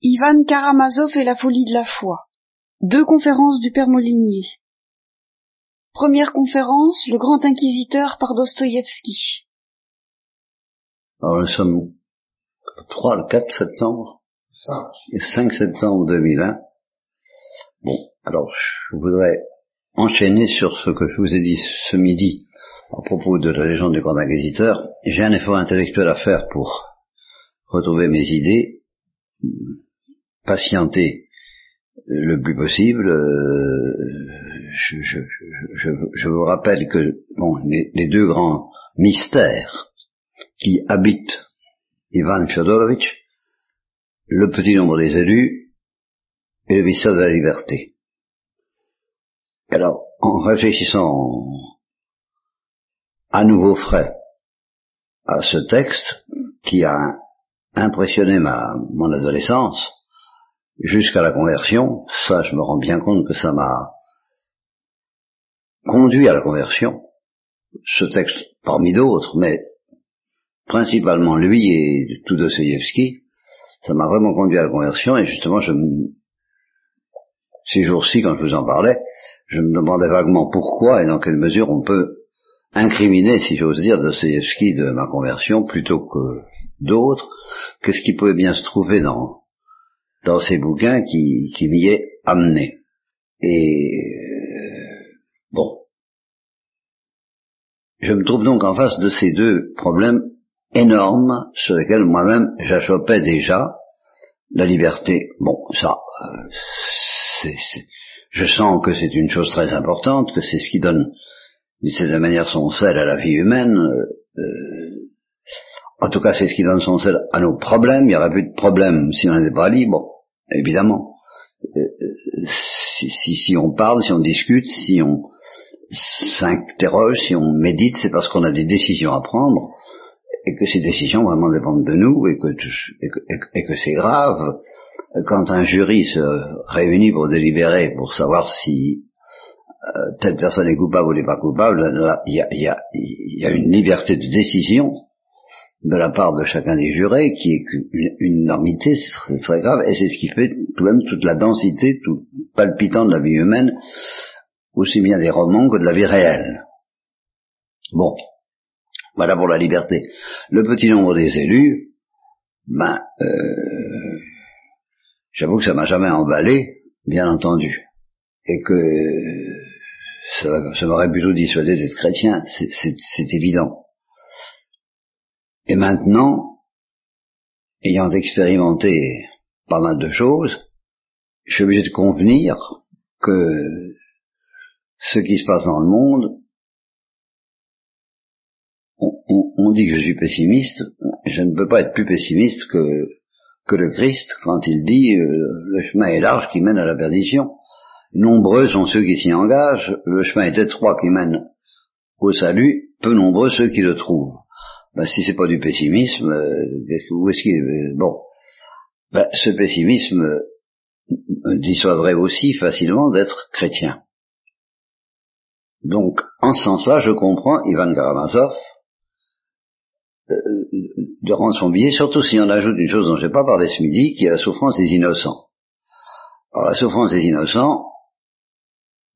Ivan Karamazov et la folie de la foi. Deux conférences du père Molinier. Première conférence, le grand inquisiteur par Dostoïevski. Alors nous sommes le 3, le 4 septembre 5. Et 5 septembre 2001. Bon, alors je voudrais enchaîner sur ce que je vous ai dit ce midi à propos de la légende du grand inquisiteur. J'ai un effort intellectuel à faire pour retrouver mes idées patienter le plus possible. Euh, je, je, je, je, vous rappelle que bon, les, deux grands mystères qui habitent Ivan Fyodorovitch, le petit nombre des élus et le mystère de la liberté. Alors, en réfléchissant à nouveau frais à ce texte qui a impressionné ma, mon adolescence, jusqu'à la conversion, ça je me rends bien compte que ça m'a conduit à la conversion, ce texte parmi d'autres, mais principalement lui et tout Dostoevsky, ça m'a vraiment conduit à la conversion et justement je ces jours-ci quand je vous en parlais, je me demandais vaguement pourquoi et dans quelle mesure on peut incriminer, si j'ose dire, Dostoevsky de ma conversion plutôt que d'autres, qu'est-ce qui pouvait bien se trouver dans dans ces bouquins qui, qui m'y est amené. Et euh, bon, je me trouve donc en face de ces deux problèmes énormes sur lesquels moi-même j'achoppais déjà la liberté. Bon, ça, euh, je sens que c'est une chose très importante, que c'est ce qui donne d'une certaine manière son sel à la vie humaine. Euh, en tout cas, c'est ce qui donne son sel à nos problèmes. Il n'y aurait plus de problèmes si on n'était pas libre, évidemment. Euh, euh, si, si, si, on parle, si on discute, si on s'interroge, si on médite, c'est parce qu'on a des décisions à prendre et que ces décisions vraiment dépendent de nous et que, et que, et que c'est grave. Quand un jury se réunit pour délibérer, pour savoir si euh, telle personne est coupable ou n'est pas coupable, il y a, y, a, y a une liberté de décision de la part de chacun des jurés, qui est une, une énormité, c'est très grave, et c'est ce qui fait tout même toute la densité, tout palpitant de la vie humaine, aussi bien des romans que de la vie réelle. Bon, voilà pour la liberté. Le petit nombre des élus, ben, euh, j'avoue que ça m'a jamais emballé, bien entendu, et que ça m'aurait plutôt dissuadé d'être chrétien, c'est évident. Et maintenant, ayant expérimenté pas mal de choses, je suis obligé de convenir que ce qui se passe dans le monde, on, dit que je suis pessimiste, je ne peux pas être plus pessimiste que, le Christ quand il dit euh, le chemin est large qui mène à la perdition. Nombreux sont ceux qui s'y engagent, le chemin est étroit qui mène au salut, peu nombreux ceux qui le trouvent ben, si c'est pas du pessimisme, euh, où est-ce qu'il euh, bon ben, ce pessimisme euh, dissuaderait aussi facilement d'être chrétien. Donc, en ce sens-là, je comprends Ivan Karamazov de rendre son billet, surtout si on ajoute une chose dont je n'ai pas parlé ce midi, qui est la souffrance des innocents. Alors, la souffrance des innocents,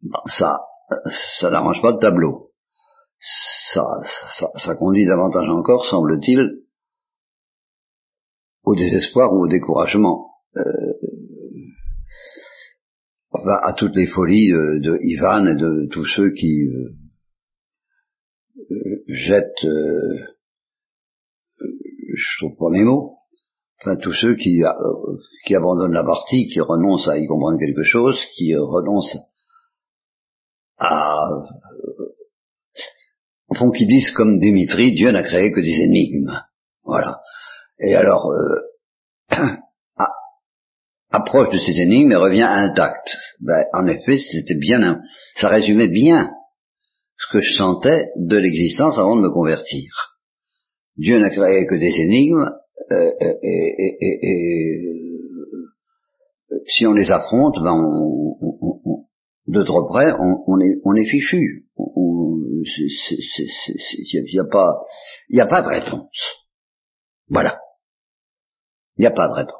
ben, ça, ça n'arrange pas de tableau ça, ça, ça conduit davantage encore, semble-t-il, au désespoir ou au découragement. Euh, enfin, à toutes les folies de, de, Ivan et de tous ceux qui euh, euh jettent, euh, je trouve pas mes mots, enfin tous ceux qui, euh, qui abandonnent la partie, qui renoncent à y comprendre quelque chose, qui renoncent à fond, qui disent comme Dimitri, Dieu n'a créé que des énigmes. Voilà. Et alors, euh, approche de ces énigmes et revient intact. Ben, en effet, c'était bien, ça résumait bien ce que je sentais de l'existence avant de me convertir. Dieu n'a créé que des énigmes, euh, et, et, si on les affronte, ben on, de trop près, on est fichu. Il n'y a pas, de réponse. Voilà. Il n'y a pas de réponse.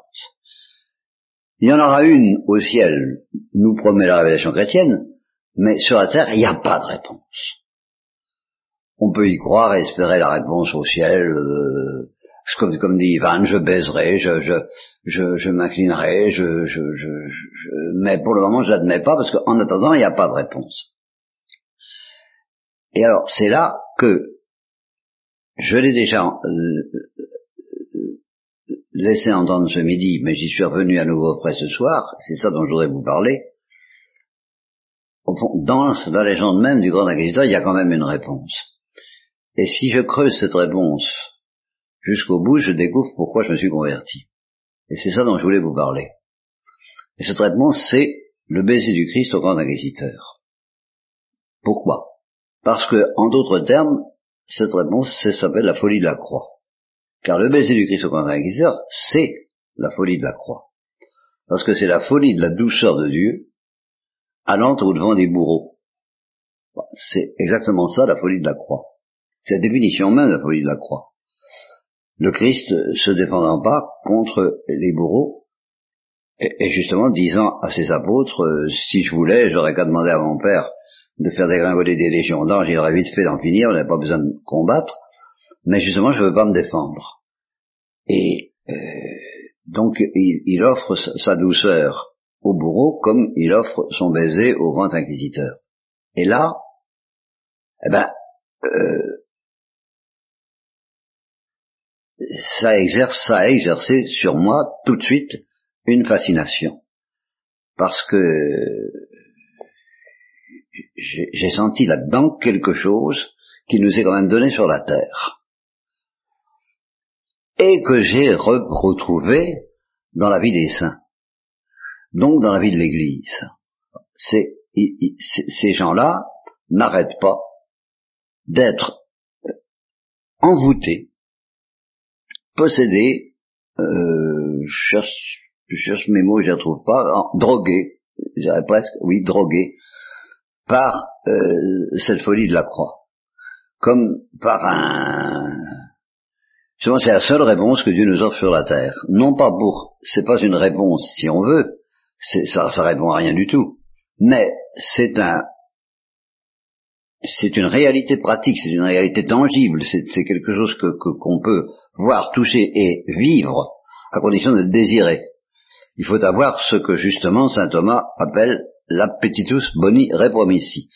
Il y en aura une au ciel, nous promet la révélation chrétienne, mais sur la terre, il n'y a pas de réponse. On peut y croire et espérer la réponse au ciel, euh, comme, dit Ivan, je baiserai, je, je, je, m'inclinerai, je, mais pour le moment je l'admets pas parce qu'en attendant il n'y a pas de réponse. Et alors c'est là que je l'ai déjà euh, laissé entendre ce midi, mais j'y suis revenu à nouveau après ce soir, c'est ça dont je voudrais vous parler. Dans la légende même du grand inquisiteur, il y a quand même une réponse. Et si je creuse cette réponse jusqu'au bout, je découvre pourquoi je me suis converti. Et c'est ça dont je voulais vous parler. Et ce traitement, c'est le baiser du Christ au grand inquisiteur. Pourquoi? Parce que, en d'autres termes, cette réponse s'appelle la folie de la croix. Car le baiser du Christ au grand inquisiteur, c'est la folie de la croix. Parce que c'est la folie de la douceur de Dieu allant au devant des bourreaux. C'est exactement ça la folie de la croix. C'est la définition même de la folie de la croix le Christ se défendant pas contre les bourreaux, et, justement disant à ses apôtres, euh, si je voulais, j'aurais qu'à demander à mon Père de faire dégringoler des légions d'anges, il aurait vite fait d'en finir, on n'avait pas besoin de combattre, mais justement je ne veux pas me défendre. Et euh, donc il, offre sa douceur au bourreau comme il offre son baiser au grand inquisiteur. Et là, eh ben, euh, ça exerce, ça a exercé sur moi tout de suite une fascination. Parce que j'ai senti là-dedans quelque chose qui nous est quand même donné sur la terre. Et que j'ai retrouvé dans la vie des saints. Donc dans la vie de l'Église. Ces gens-là n'arrêtent pas d'être envoûtés possédé, euh, je cherche, je mes mots, je les retrouve pas, drogué, dirais presque, oui, drogué, par euh, cette folie de la croix, comme par un. Souvent, c'est la seule réponse que Dieu nous offre sur la terre. Non pas pour, c'est pas une réponse si on veut, ça, ça répond à rien du tout, mais c'est un c'est une réalité pratique, c'est une réalité tangible, c'est quelque chose que qu'on peut voir, toucher et vivre à condition de le désirer. Il faut avoir ce que justement saint Thomas appelle l'appetitus boni repromissi,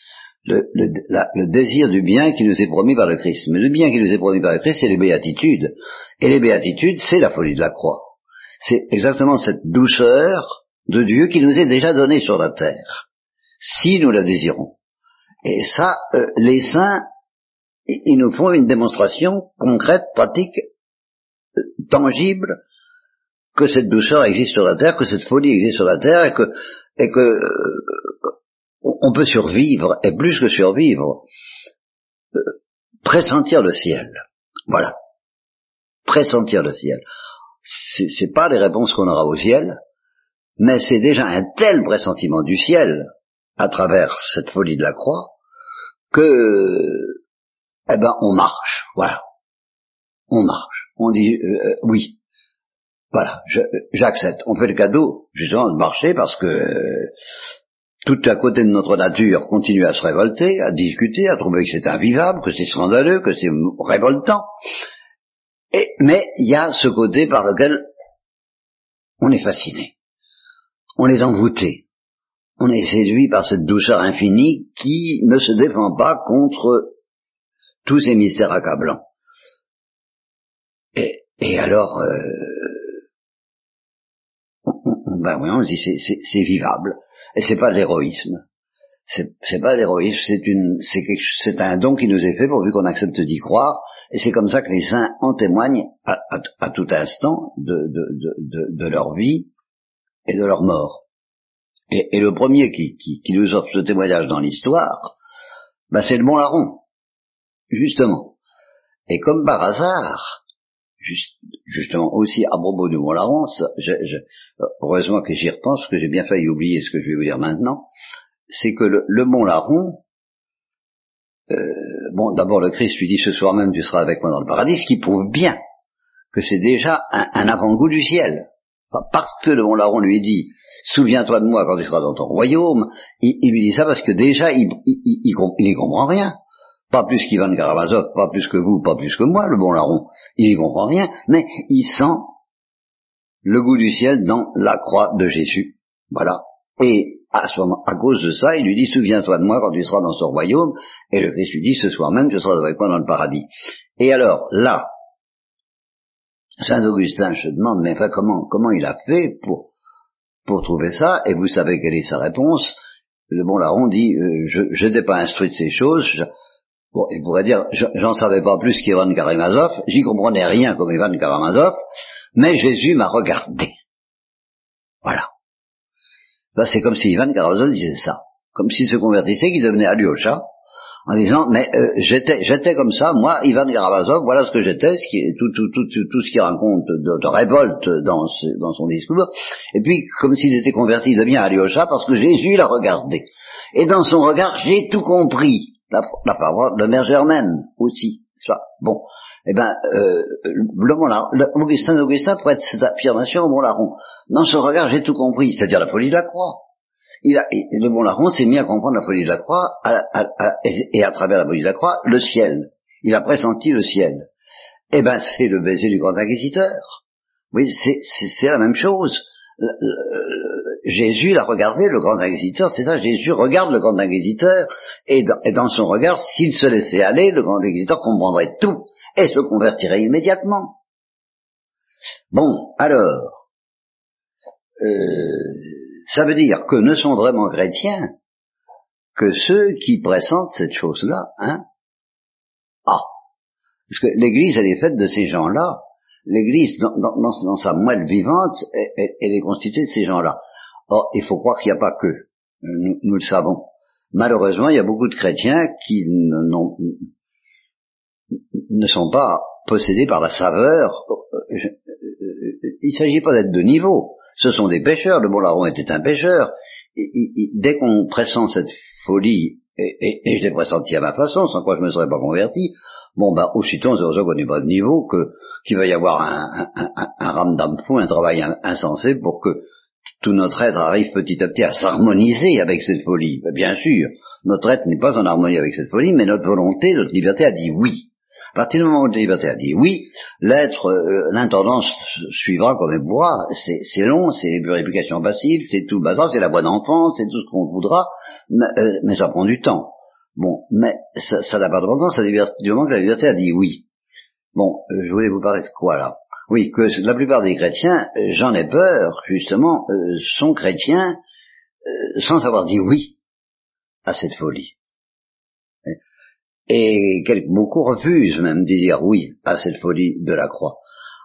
le, le, désir du bien qui nous est promis par le Christ. Mais le bien qui nous est promis par le Christ, c'est les béatitudes. Et les béatitudes, c'est la folie de la croix. C'est exactement cette douceur de Dieu qui nous est déjà donnée sur la terre, si nous la désirons. Et ça, euh, les saints, ils nous font une démonstration concrète, pratique, euh, tangible, que cette douceur existe sur la terre, que cette folie existe sur la terre, et que, et que euh, on peut survivre, et plus que survivre, pressentir le ciel. Voilà. Pressentir le ciel. C'est pas les réponses qu'on aura au ciel, mais c'est déjà un tel pressentiment du ciel à travers cette folie de la croix, que, eh ben, on marche, voilà. On marche. On dit, euh, oui. Voilà, j'accepte. On fait le cadeau, justement, de marcher parce que euh, tout à côté de notre nature continue à se révolter, à discuter, à trouver que c'est invivable, que c'est scandaleux, que c'est révoltant. Et, mais il y a ce côté par lequel on est fasciné. On est envoûté on est séduit par cette douceur infinie qui ne se défend pas contre tous ces mystères accablants. Et, et alors, euh, ben oui, on dit c'est, vivable. Et c'est pas l'héroïsme. C'est, pas l'héroïsme, c'est un don qui nous est fait pourvu qu'on accepte d'y croire. Et c'est comme ça que les saints en témoignent à, tout instant de, leur vie et de leur mort. Et, le premier qui, qui, nous offre ce témoignage dans l'histoire, ben c'est le Mont Larron, justement. Et comme par hasard, justement aussi à propos du Mont Larron, heureusement que j'y repense, que j'ai bien failli oublier ce que je vais vous dire maintenant, c'est que le, Mont Larron, euh, bon, d'abord le Christ lui dit ce soir même tu seras avec moi dans le paradis, ce qui prouve bien que c'est déjà un avant-goût du ciel. parce que le bon larron lui dit souviens-toi de moi quand tu seras dans ton royaume, il, lui dit ça parce que déjà il, il, il, comprend rien. Pas plus qu'Ivan Karamazov, pas plus que vous, pas plus que moi, le bon larron. Il y comprend rien, mais il sent le goût du ciel dans la croix de Jésus. Voilà. Et à, ce moment, à cause de ça, il lui dit, souviens-toi de moi quand tu seras dans son royaume. Et le Christ lui dit, ce soir même, tu seras avec moi dans le paradis. Et alors, là, Saint Augustin se demande, mais enfin, comment, comment il a fait pour, pour trouver ça? Et vous savez quelle est sa réponse Le bon larron dit, euh, je n'étais pas instruit de ces choses. Bon, il pourrait dire, j'en savais pas plus qu'Ivan Karamazov, j'y comprenais rien comme Ivan Karamazov, mais Jésus m'a regardé. Voilà. Ben, c'est comme si Ivan Karamazov disait ça. Comme s'il se convertissait, qu'il devenait Alyosha, en disant mais euh, j'étais j'étais comme ça moi Ivan Karamazov voilà ce que j'étais ce tout ce qu'il raconte de, révolte dans dans son discours et puis comme s'il était converti il devient Alyosha parce que Jésus l'a regardé et dans son regard j'ai tout compris la, la de Mère Germaine aussi bon eh ben euh, le Augustin Augustin prête cette affirmation au bon larron dans son regard j'ai tout compris c'est-à-dire la folie de la croix il a, le bon larron s'est mis à comprendre la folie de la croix et, à travers la folie de la croix, le ciel. Il a pressenti le ciel. Eh ben, c'est le baiser du grand inquisiteur. Oui, c'est la même chose. Jésus l'a regardé, le grand inquisiteur, c'est ça, Jésus regarde le grand inquisiteur, et dans, son regard, s'il se laissait aller, le grand inquisiteur comprendrait tout, et se convertirait immédiatement. Bon, alors, euh, ça veut dire que ne sont vraiment chrétiens que ceux qui pressentent cette chose-là, hein Ah Parce que l'Église, elle est faite de ces gens-là. L'Église, dans, sa moelle vivante, elle, est constituée de ces gens-là. Or, il faut croire qu'il n'y a pas que. Nous, le savons. Malheureusement, il y a beaucoup de chrétiens qui ne sont pas possédés par la saveur il ne s'agit pas d'être de niveau. Ce sont des pêcheurs. Le bon était un pêcheur. dès qu'on pressent cette folie, et, je l'ai pressenti à ma façon, sans quoi je ne me serais pas converti, bon ben aussitôt on se retrouve qu'on n'est pas de niveau, qu'il va y avoir un, un, un, un ramdam fou, un travail insensé pour que tout notre être arrive petit à petit à s'harmoniser avec cette folie. Ben, bien sûr, notre être n'est pas en harmonie avec cette folie, mais notre volonté, notre liberté a dit oui. À partir du moment où la liberté a dit oui, l'être, euh, l'intendance suivra comme elle pourra. C'est long, c'est les purifications passives, c'est tout le bazar, c'est la bonne enfance, c'est tout ce qu'on voudra, euh, mais, ça prend du temps. Bon, mais ça n'a pas de du moment que la liberté a dit oui. Bon, euh, je voulais vous parler de quoi là? Oui, que la plupart des chrétiens, j'en ai peur, justement, sont chrétiens sans avoir dit oui à cette folie et beaucoup refusent même de dire oui à cette folie de la croix.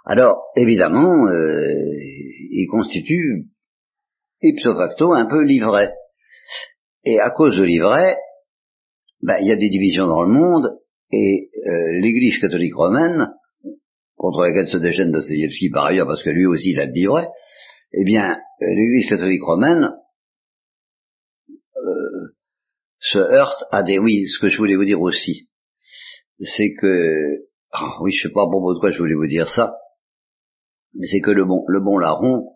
Alors, évidemment, euh, il constitue ipso facto un peu l'ivraie. Et à cause de l'ivraie, ben, il y a des divisions dans le monde, et euh, l'Église catholique romaine, contre laquelle se déchaîne Dostoevsky par ailleurs, parce que lui aussi il a le livret, eh bien, euh, l'Église catholique romaine se heurte à des... Oui, ce que je voulais vous dire aussi, c'est que... Ah, oui, je sais pas bon de quoi je voulais vous dire ça, mais c'est que le bon, le bon larron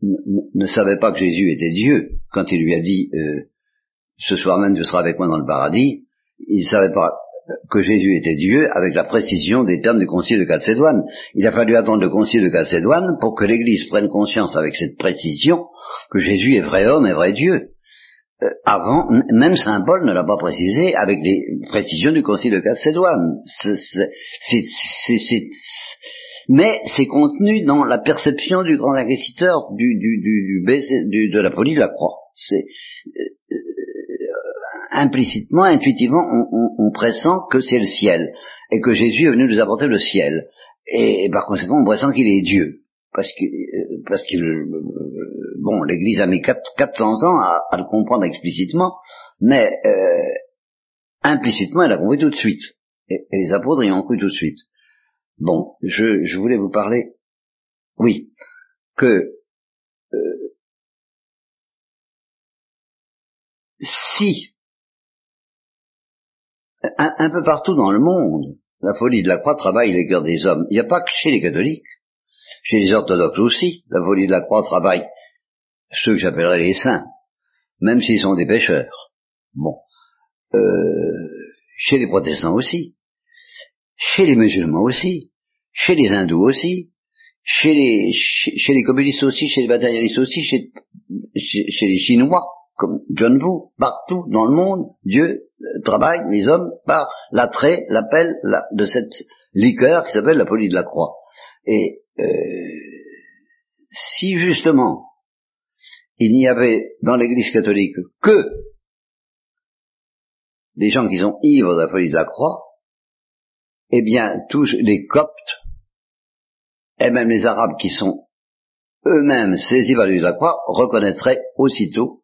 ne savait pas que Jésus était Dieu quand il lui a dit euh, ce soir même tu seras avec moi dans le paradis. Il ne savait pas que Jésus était Dieu avec la précision des termes du concile de Chalcédoine. Il a fallu attendre le concile de Chalcédoine pour que l'Église prenne conscience avec cette précision que Jésus est vrai homme et vrai Dieu. Euh, avant, même Saint Paul ne l'a pas précisé avec les précisions du Concile de Chalcédoine. mais c'est contenu dans la perception du grand inquisiteur du, du, du, de la folie de la croix. Euh, euh, implicitement, intuitivement, on, pressent que c'est le ciel et que Jésus est venu nous apporter le ciel. et par conséquent, on pressent qu'il est Dieu parce que parce que bon, l'Église a mis 400 ans à, le comprendre explicitement, mais euh, implicitement, elle a compris tout de suite. Et, les apôtres y ont compris tout de suite. Bon, je, voulais vous parler, oui, que euh, si un, peu partout dans le monde, la folie de la croix travaille les cœurs des hommes. Il n'y a pas que chez les catholiques. Chez les orthodoxes aussi, la folie de la croix travaille ceux que j'appellerais les saints, même s'ils sont des pécheurs. Bon. Euh, chez les protestants aussi, chez les musulmans aussi, chez les hindous aussi, chez les, chez, les communistes aussi, chez les matérialistes aussi, chez, les Chinois, comme John Wu, partout dans le monde, Dieu euh, travaille les hommes par l'attrait, l'appel de cette liqueur qui s'appelle la folie de la croix. Et euh, si justement il n'y avait dans l'Église catholique que des gens qui sont ivres de la folie de la croix, eh bien tous les Coptes et même les Arabes qui sont eux-mêmes saisis par de la croix reconnaîtraient aussitôt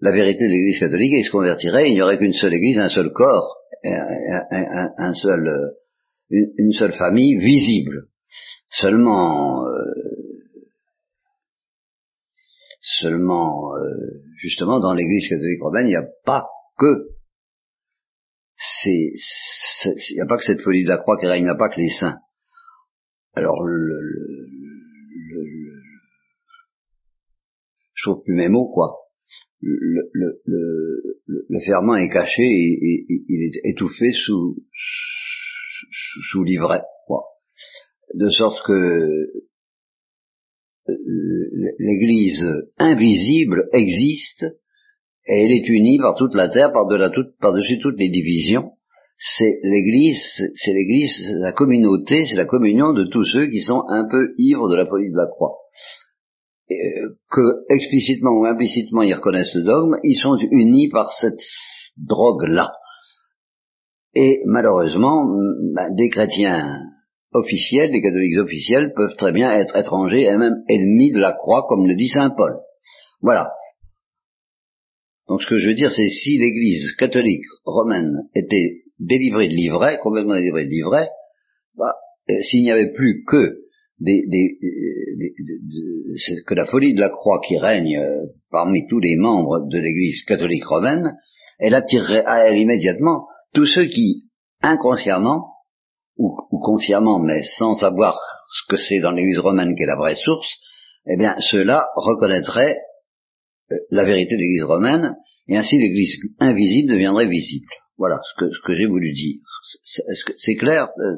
la vérité de l'Église catholique et ils se convertiraient. Il n'y aurait qu'une seule Église, un seul corps, un, seul, euh, une, seule famille visible. Seulement, euh, seulement, euh, justement, dans l'Église catholique romaine, il n'y a pas que c'est, il n'y a pas que cette folie de la croix qui règne, il n'y a pas que les saints. Alors, le, le, je trouve plus mes mots, quoi. Le, ferment est caché et, il est étouffé sous, sous, sous. De sorte que euh, l'Église invisible existe et elle est unie par toute la terre, par-dessus toutes les divisions, c'est l'Église, c'est l'Église, la communauté, c'est la communion de tous ceux qui sont un peu ivres de la folie de la croix. Euh, que explicitement ou implicitement ils reconnaissent le dogme, ils sont unis par cette drogue-là. Et malheureusement, ben, des chrétiens officiels, des catholiques officiels peuvent très bien être étrangers et même ennemis de la croix, comme le dit Saint Paul. Voilà. Donc ce que je veux dire, c'est si l'Église catholique romaine était délivré de livret, complètement délivré de livret, bah, euh, s'il n'y avait plus que des, des, que la folie de la croix qui règne euh, parmi tous les membres de l'Église catholique romaine, elle attirerait à elle immédiatement tous ceux qui, inconsciemment, ou, consciemment, mais sans savoir ce que c'est dans l'Église romaine qui est la vraie source, eh bien, ceux-là reconnaîtraient euh, la vérité de l'Église romaine, et ainsi l'Église invisible deviendrait visible. Voilà ce que, ce que j'ai voulu dire. C'est clair euh.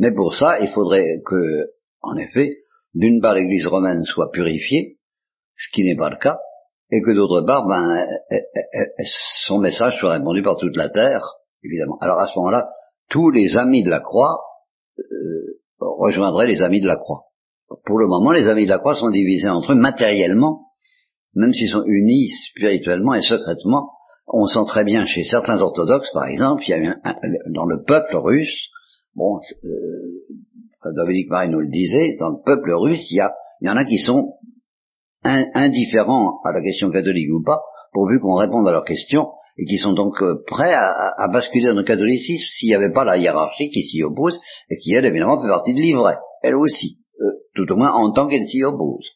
Mais pour ça, il faudrait que, en effet, d'une part l'Église romaine soit purifiée, ce qui n'est pas le cas, et que d'autre part, ben, son message soit répandu par toute la terre, évidemment. Alors à ce moment-là, tous les amis de la croix euh, rejoindraient les amis de la croix. Pour le moment, les amis de la croix sont divisés entre eux matériellement, même s'ils sont unis spirituellement et secrètement on sent très bien chez certains orthodoxes, par exemple, il y a dans le peuple russe, bon, euh, Dominique Marie nous le disait, dans le peuple russe, il y, a, il y en a qui sont indifférents à la question catholique ou pas, pourvu qu'on réponde à leurs questions, et qui sont donc euh, prêts à, basculer dans le catholicisme s'il n'y avait pas la hiérarchie qui s'y oppose, et qui, elle, évidemment, fait partie de l'ivraie, elle aussi, euh, tout au moins en tant qu'elle s'y oppose.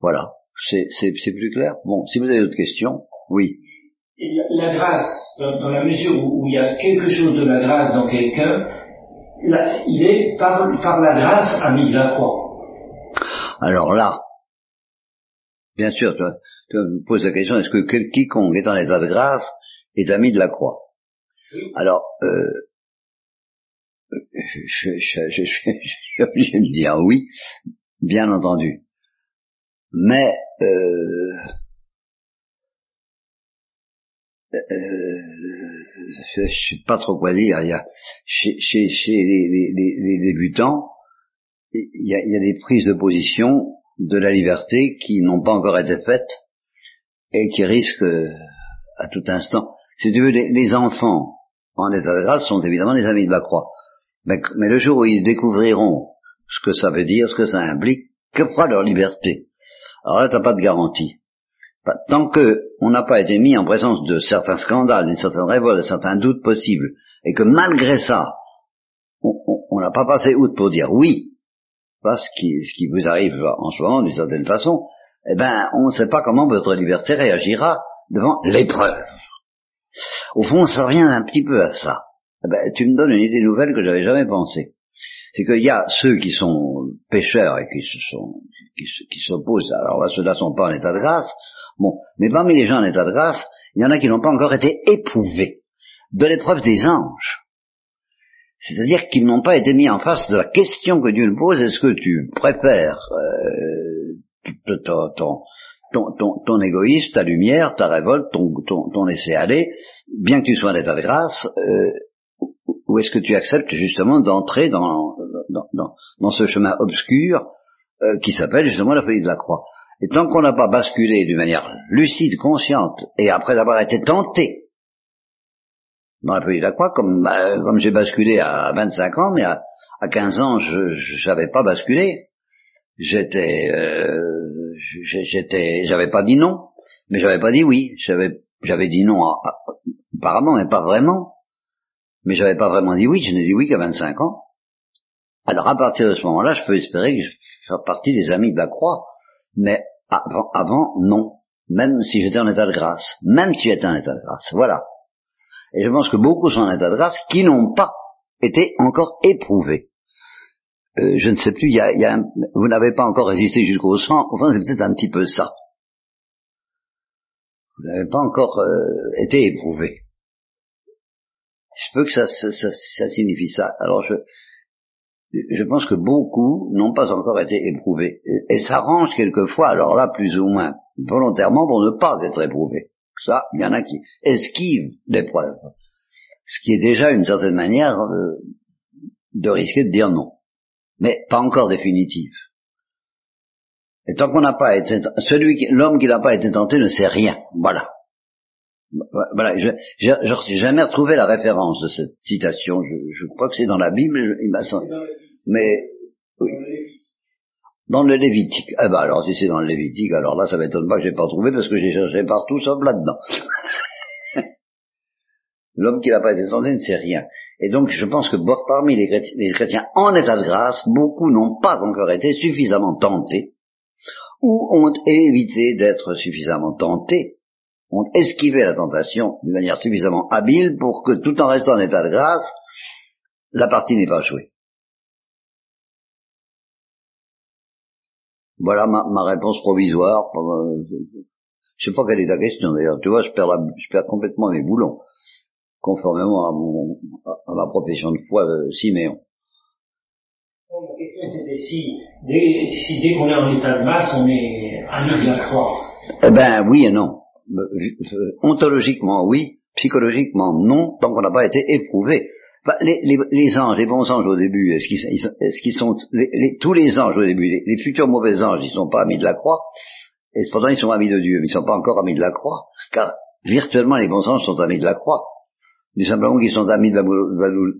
Voilà. C'est plus clair? Bon, si vous avez d'autres questions, oui. La, grâce, dans, la mesure où, il y a quelque chose de la grâce dans quelqu'un, il est par, par la grâce ami de la croix. Alors là, bien sûr, tu, tu me poses la question, est-ce que quiconque est en état de grâce est ami de la croix? Alors, euh, je, je, je, je, suis obligé de dire oui, bien entendu. Mais euh, je sais pas trop quoi dire. Il y a, chez, chez, chez les, les, les, débutants, il y, a, il y, a, des prises de position de la liberté qui n'ont pas encore été faites et qui risquent à tout instant. Si tu veux, les, les enfants en état de grâce sont évidemment des amis de la croix. Mais, mais le jour où ils découvriront ce que ça veut dire, ce que ça implique, que fera leur liberté? Alors là, t'as pas de garantie. Tant que on n'a pas été mis en présence de certains scandales, d'une certaine révolte, de certains doutes possibles, et que malgré ça, on n'a pas passé outre pour dire oui, parce qui, ce qui vous arrive en ce moment d'une certaine façon, eh ben, on ne sait pas comment votre liberté réagira devant l'épreuve. Au fond, ça revient un petit peu à ça. Eh ben, tu me donnes une idée nouvelle que j'avais jamais pensée. C'est qu'il y a ceux qui sont pécheurs et qui se sont, qui, s'opposent. Alors là, ceux-là sont pas en état de grâce. Bon, mais parmi les gens en état de grâce, il y en a qui n'ont pas encore été éprouvés de l'épreuve des anges. C'est-à-dire qu'ils n'ont pas été mis en face de la question que Dieu nous pose, est-ce que tu préfères euh, ton, égoïsme, ta lumière, ta révolte, ton, laisser-aller, bien que tu sois en état de grâce, ou est-ce que tu acceptes justement d'entrer dans, ce chemin obscur euh, qui s'appelle justement la folie de la croix? Et tant qu'on n'a pas basculé d'une manière lucide, consciente, et après avoir été tenté dans la folie de la croix, comme, bah, comme j'ai basculé à 25 ans, mais à, à 15 ans, je n'avais pas basculé. J'étais, euh, j'étais, j'avais pas dit non, mais j'avais pas dit oui. J'avais, j'avais dit non, apparemment, mais pas vraiment. Mais j'avais pas vraiment dit oui. Je n'ai dit oui qu'à 25 ans. Alors à partir de ce moment-là, je peux espérer que je fasse partie des amis de la croix, mais avant, non. Même si j'étais en état de grâce, même si j'étais en état de grâce, voilà. Et je pense que beaucoup sont en état de grâce qui n'ont pas été encore éprouvés. Euh, je ne sais plus, y a, y a vous n'avez pas encore résisté jusqu'au sang, enfin c'est peut-être un petit peu ça. Vous n'avez pas encore euh, été éprouvé. Je peux que ça, ça, ça, signifie ça. Alors je, je pense que beaucoup n'ont pas encore été éprouvés. Et, et s'arrangent quelquefois, alors là plus ou moins volontairement, pour ne pas être éprouvés. Ça, il y en a qui esquivent l'épreuve. Ce qui est déjà une certaine manière euh, de risquer de dire non. Mais pas encore définitive. Et tant qu'on n'a pas été, celui l'homme qui n'a pas été tenté ne sait rien. Voilà. Voilà, je n'ai jamais retrouvé la référence de cette citation. Je, je crois que c'est dans la Bible, il m'a semblé. Mais oui. Dans le Lévitique. Eh ben alors si c'est dans le Lévitique, alors là ça m'étonne pas que j'ai pas trouvé parce que j'ai cherché partout sauf là-dedans. L'homme qui n'a pas été tenté ne sait rien. Et donc je pense que parmi les chrétiens, les chrétiens en état de grâce, beaucoup n'ont pas encore été suffisamment tentés ou ont évité d'être suffisamment tentés, ont esquivé la tentation d'une manière suffisamment habile pour que tout en restant en état de grâce, la partie n'est pas jouée. Voilà ma, ma réponse provisoire. Euh, je sais pas quelle est ta question d'ailleurs. Tu vois, je perds, je perds complètement mes boulons, conformément à, mon, à ma profession de foi, euh, Siméon. Question c'était si, dès, si dès qu'on est en état de masse, on est ami de la croix. Eh ben oui et non. Euh, ontologiquement oui, psychologiquement non, tant qu'on n'a pas été éprouvé. Bah, les, anges, les bons anges au début, est-ce qu'ils sont, les, tous les anges au début, les, futurs mauvais anges, ils sont pas amis de la croix, et cependant ils sont amis de Dieu, mais ils sont pas encore amis de la croix, car virtuellement les bons anges sont amis de la croix, tout simplement qu'ils sont amis de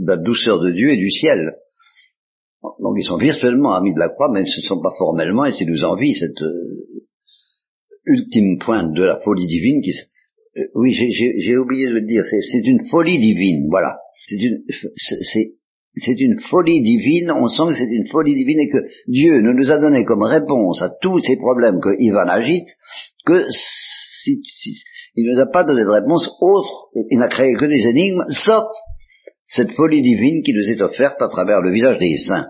la, douceur de Dieu et du ciel. Donc ils sont virtuellement amis de la croix, mais ce ne sont pas formellement, et c'est nous envie cette euh, ultime pointe de la folie divine qui... Euh, oui, j'ai oublié de le dire, c'est une folie divine, voilà. C'est une, une folie divine, on sent que c'est une folie divine et que Dieu ne nous a donné comme réponse à tous ces problèmes que Ivan agite, que si, il ne nous a pas donné de réponse autre, il n'a créé que des énigmes, sauf cette folie divine qui nous est offerte à travers le visage des saints,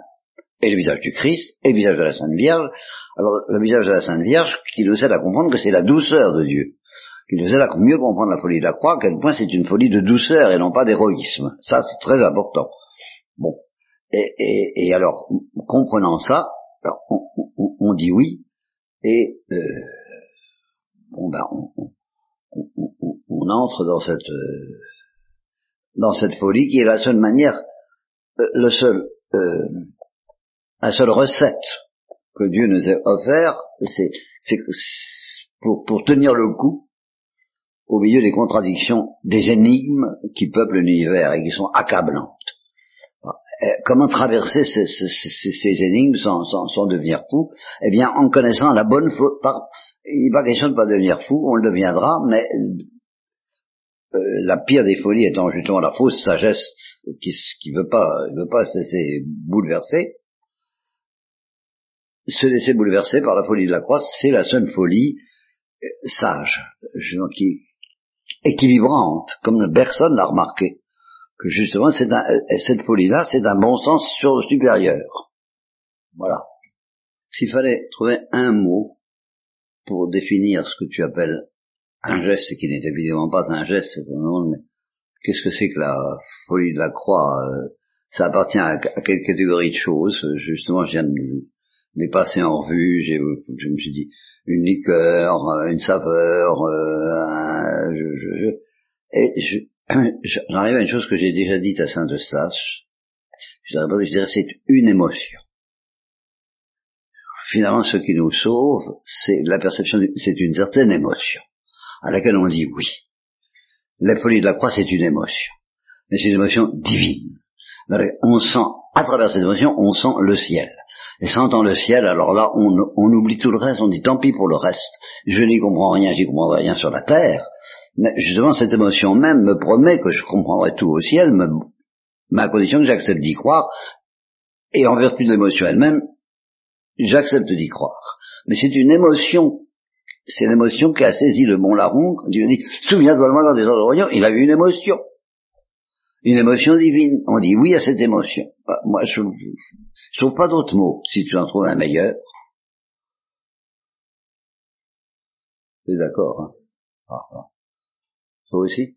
et le visage du Christ, et le visage de la Sainte Vierge. Alors, le visage de la Sainte Vierge qui nous aide à comprendre que c'est la douceur de Dieu qui nous aide à mieux comprendre la folie de la croix, à quel point c'est une folie de douceur et non pas d'héroïsme. Ça, c'est très important. Bon. Et, alors, comprenant ça, on, dit oui, et euh, bon ben, on, entre dans cette euh, dans cette folie qui est la seule manière, euh, le seul, la seule recette que Dieu nous a offert, c'est pour, pour tenir le coup, au milieu des contradictions, des énigmes qui peuplent l'univers et qui sont accablantes. Comment traverser ces, énigmes sans, devenir fou? Eh bien, en connaissant la bonne foi. il n'est pas question de pas devenir fou, on le deviendra, mais euh, la pire des folies étant justement la fausse sagesse qui ne veut pas, veut pas se laisser bouleverser. Se laisser bouleverser par la folie de la croix, c'est la seule folie euh, sage, qui, équilibrante, comme personne n'a remarqué que justement un, euh, cette folie-là, c'est un bon sens sur le supérieur. Voilà. S'il fallait trouver un mot pour définir ce que tu appelles un geste, qui n'est évidemment pas un geste, mais qu'est-ce que c'est que la folie de la croix euh, Ça appartient à, quelle catégorie de choses Justement, je viens de les passer en revue, j'ai, je me suis dit, une liqueur, une saveur, euh, je, je, et je, j'arrive à une chose que j'ai déjà dite à Saint-Eustache, je dirais c'est une émotion. Finalement, ce qui nous sauve, c'est la perception, c'est une certaine émotion, à laquelle on dit oui. La folie de la croix, c'est une émotion, mais c'est une émotion divine. On sent, à travers cette émotion, on sent le ciel. Et sentant le ciel, alors là, on, on oublie tout le reste, on dit tant pis pour le reste. Je n'y comprends rien, j'y comprends rien sur la terre, mais justement, cette émotion même me promet que je comprendrai tout au ciel, mais à condition que j'accepte d'y croire, et en vertu de l'émotion elle-même, j'accepte d'y croire. Mais c'est une émotion, c'est l'émotion qui a saisi le bon larron quand il dit, souviens-toi de moi quand tu es il a eu une émotion. Une émotion divine. On dit oui à cette émotion. Bah, moi, je trouve pas d'autres mots, si tu en trouves un meilleur. Tu es d'accord, hein? Ah, ah. Toi aussi?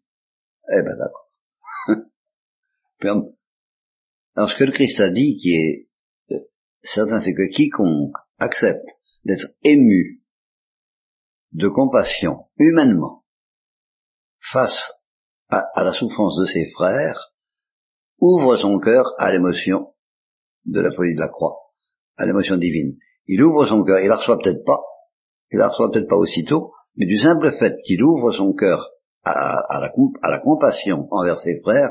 Eh ben d'accord. Alors ce que le Christ a dit qui est euh, certain, c'est que quiconque accepte d'être ému de compassion humainement face à, la souffrance de ses frères, ouvre son cœur à l'émotion de la folie de la croix, à l'émotion divine. Il ouvre son cœur, il la reçoit peut-être pas, il la reçoit peut-être pas aussitôt, mais du simple fait qu'il ouvre son cœur à, la, compassion envers ses frères,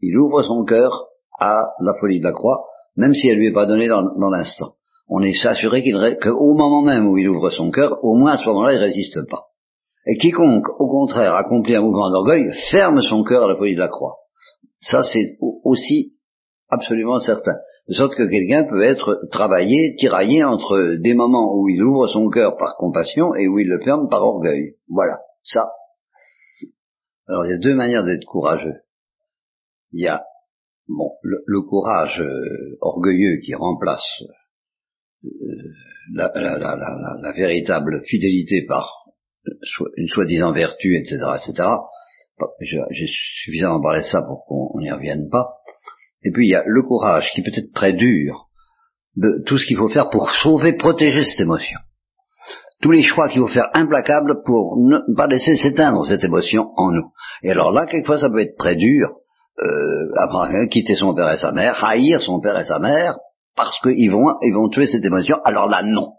il ouvre son cœur à la folie de la croix, même si elle lui est pas donnée dans, l'instant. On est assuré qu'au moment même où il ouvre son cœur, au moins à ce moment-là, il résiste pas. Et quiconque, au contraire, accomplit un mouvement d'orgueil, ferme son cœur à la folie de la croix. Ça, c'est aussi absolument certain. De sorte que quelqu'un peut être travaillé, tiraillé entre des moments où il ouvre son cœur par compassion et où il le ferme par orgueil. Voilà. Ça, alors il y a deux manières d'être courageux. Il y a bon le, courage euh, orgueilleux qui remplace euh, la, la, véritable fidélité par une soi-disant vertu, etc., etc. J'ai suffisamment parlé de ça pour qu'on n'y revienne pas. Et puis il y a le courage qui peut être très dur de tout ce qu'il faut faire pour sauver, protéger cette émotion tous les choix qu'il faut faire implacables pour ne pas laisser s'éteindre cette émotion en nous. Et alors là, quelquefois, ça peut être très dur, euh, après quitter son père et sa mère, haïr son père et sa mère, parce qu'ils vont, ils vont tuer cette émotion. Alors là, non.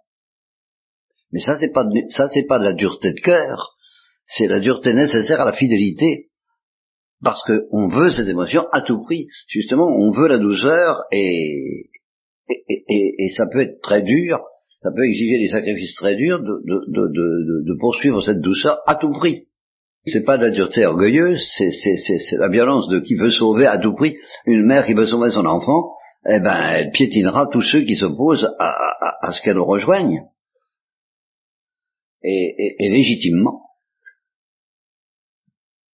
Mais ça, c'est pas, ça, c'est pas de la dureté de cœur, c'est la dureté nécessaire à la fidélité, parce qu'on veut cette émotion à tout prix. Justement, on veut la douceur et, et, ça peut être très dur ça peut exiger des sacrifices très durs de, de, poursuivre cette douceur à tout prix. C'est pas de la dureté orgueilleuse, c'est la violence de qui veut sauver à tout prix une mère qui veut sauver son enfant, eh ben elle piétinera tous ceux qui s'opposent à, ce qu'elle rejoigne. Et, et, légitimement.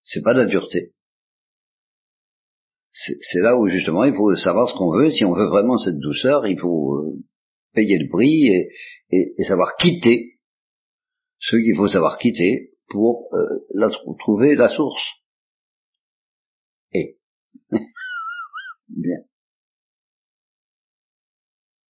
C'est pas de la dureté. C'est là où justement il faut savoir ce qu'on veut. Si on veut vraiment cette douceur, il faut euh, payer le prix et, savoir quitter ce qu'il faut savoir quitter pour euh, trouver la source. Et bien.